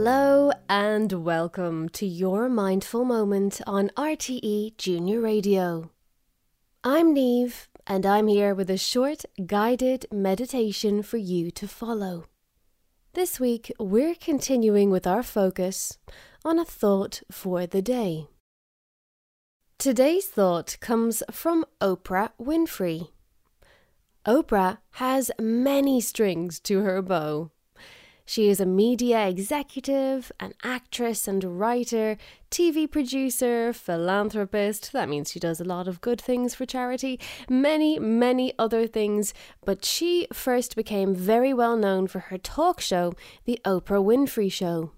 Hello and welcome to your mindful moment on RTE Junior Radio. I'm Neve and I'm here with a short guided meditation for you to follow. This week we're continuing with our focus on a thought for the day. Today's thought comes from Oprah Winfrey. Oprah has many strings to her bow. She is a media executive, an actress and writer, TV producer, philanthropist. That means she does a lot of good things for charity, many, many other things. But she first became very well known for her talk show, The Oprah Winfrey Show.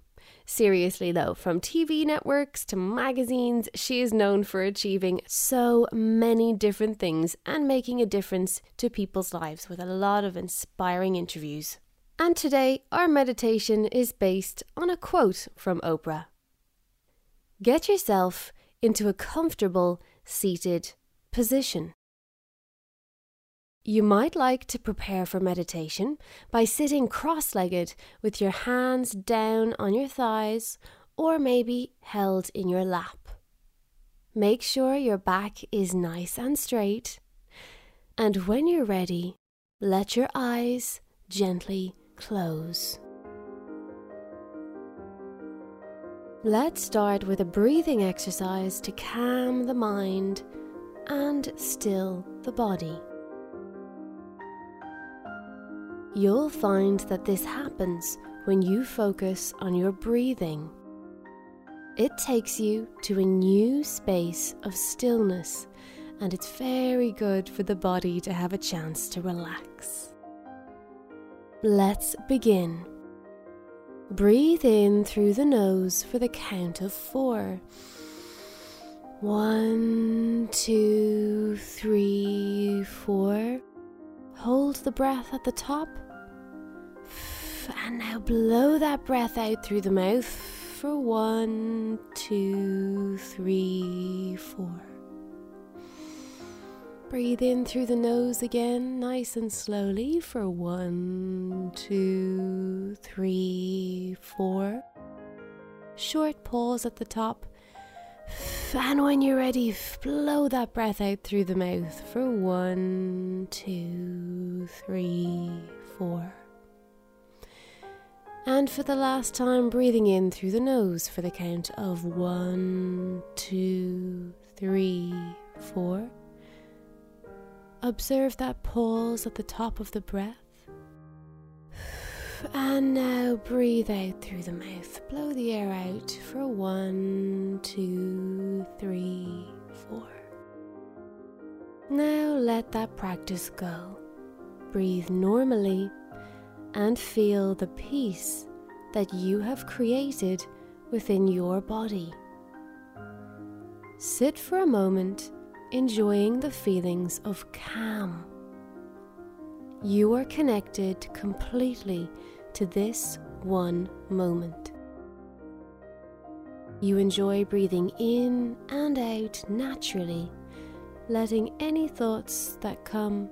Seriously, though, from TV networks to magazines, she is known for achieving so many different things and making a difference to people's lives with a lot of inspiring interviews. And today, our meditation is based on a quote from Oprah Get yourself into a comfortable seated position. You might like to prepare for meditation by sitting cross legged with your hands down on your thighs or maybe held in your lap. Make sure your back is nice and straight. And when you're ready, let your eyes gently close. Let's start with a breathing exercise to calm the mind and still the body. You'll find that this happens when you focus on your breathing. It takes you to a new space of stillness, and it's very good for the body to have a chance to relax. Let's begin. Breathe in through the nose for the count of four. One, two, three, four. Hold the breath at the top. And now blow that breath out through the mouth for one, two, three, four. Breathe in through the nose again, nice and slowly for one, two, three, four. Short pause at the top. And when you're ready, blow that breath out through the mouth for one, two, three, four. And for the last time, breathing in through the nose for the count of one, two, three, four. Observe that pause at the top of the breath. And now breathe out through the mouth. Blow the air out for one, two, three, four. Now let that practice go. Breathe normally and feel the peace that you have created within your body. Sit for a moment enjoying the feelings of calm. You are connected completely to this one moment. You enjoy breathing in and out naturally, letting any thoughts that come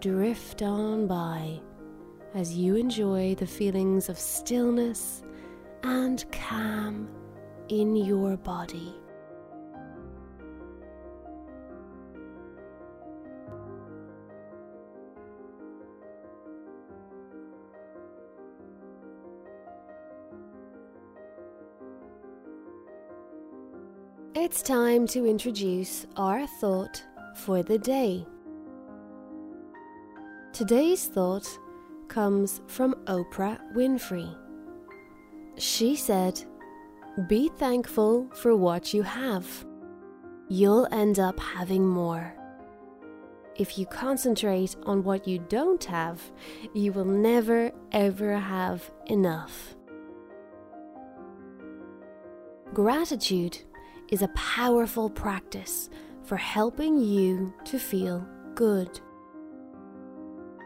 drift on by as you enjoy the feelings of stillness and calm in your body. It's time to introduce our thought for the day. Today's thought comes from Oprah Winfrey. She said, Be thankful for what you have. You'll end up having more. If you concentrate on what you don't have, you will never ever have enough. Gratitude is a powerful practice for helping you to feel good.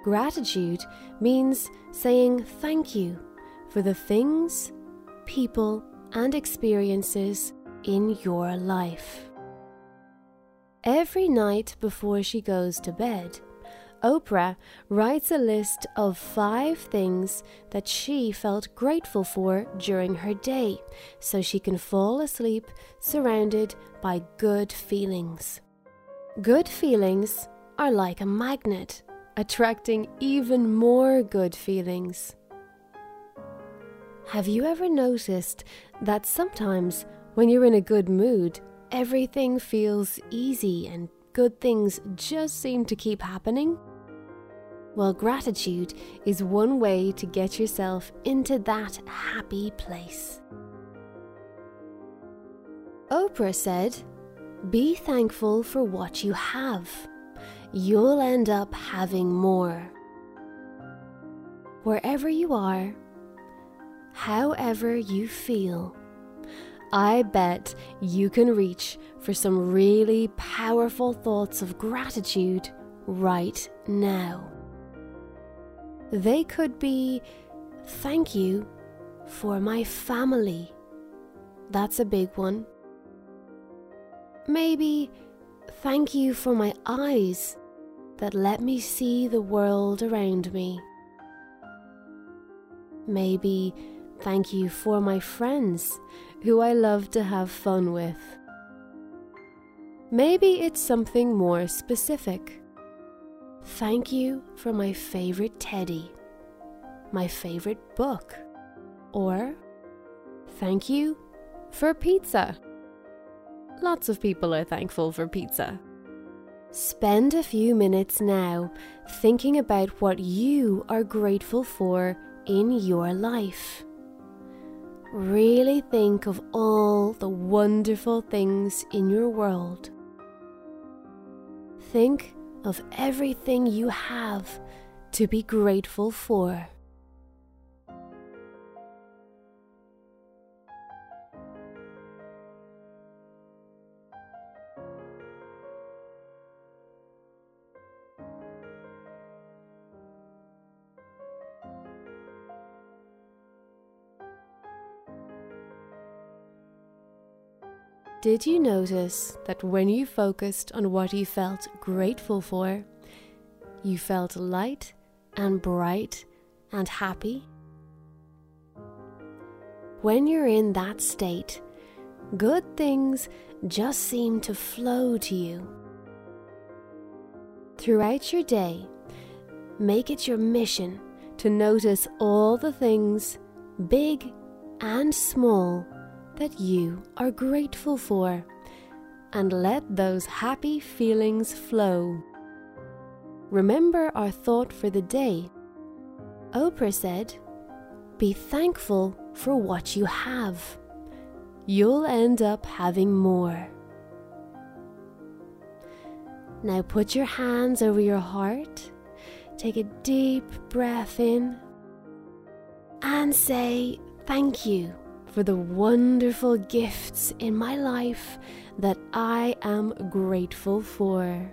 Gratitude means saying thank you for the things, people, and experiences in your life. Every night before she goes to bed, Oprah writes a list of five things that she felt grateful for during her day so she can fall asleep surrounded by good feelings. Good feelings are like a magnet, attracting even more good feelings. Have you ever noticed that sometimes when you're in a good mood, everything feels easy and good things just seem to keep happening? Well, gratitude is one way to get yourself into that happy place. Oprah said, Be thankful for what you have. You'll end up having more. Wherever you are, however you feel, I bet you can reach for some really powerful thoughts of gratitude right now. They could be thank you for my family. That's a big one. Maybe thank you for my eyes that let me see the world around me. Maybe thank you for my friends who I love to have fun with. Maybe it's something more specific. Thank you for my favorite teddy, my favorite book, or thank you for pizza. Lots of people are thankful for pizza. Spend a few minutes now thinking about what you are grateful for in your life. Really think of all the wonderful things in your world. Think of everything you have to be grateful for. Did you notice that when you focused on what you felt grateful for, you felt light and bright and happy? When you're in that state, good things just seem to flow to you. Throughout your day, make it your mission to notice all the things, big and small, that you are grateful for and let those happy feelings flow. Remember our thought for the day. Oprah said, Be thankful for what you have. You'll end up having more. Now put your hands over your heart, take a deep breath in, and say thank you for the wonderful gifts in my life that I am grateful for.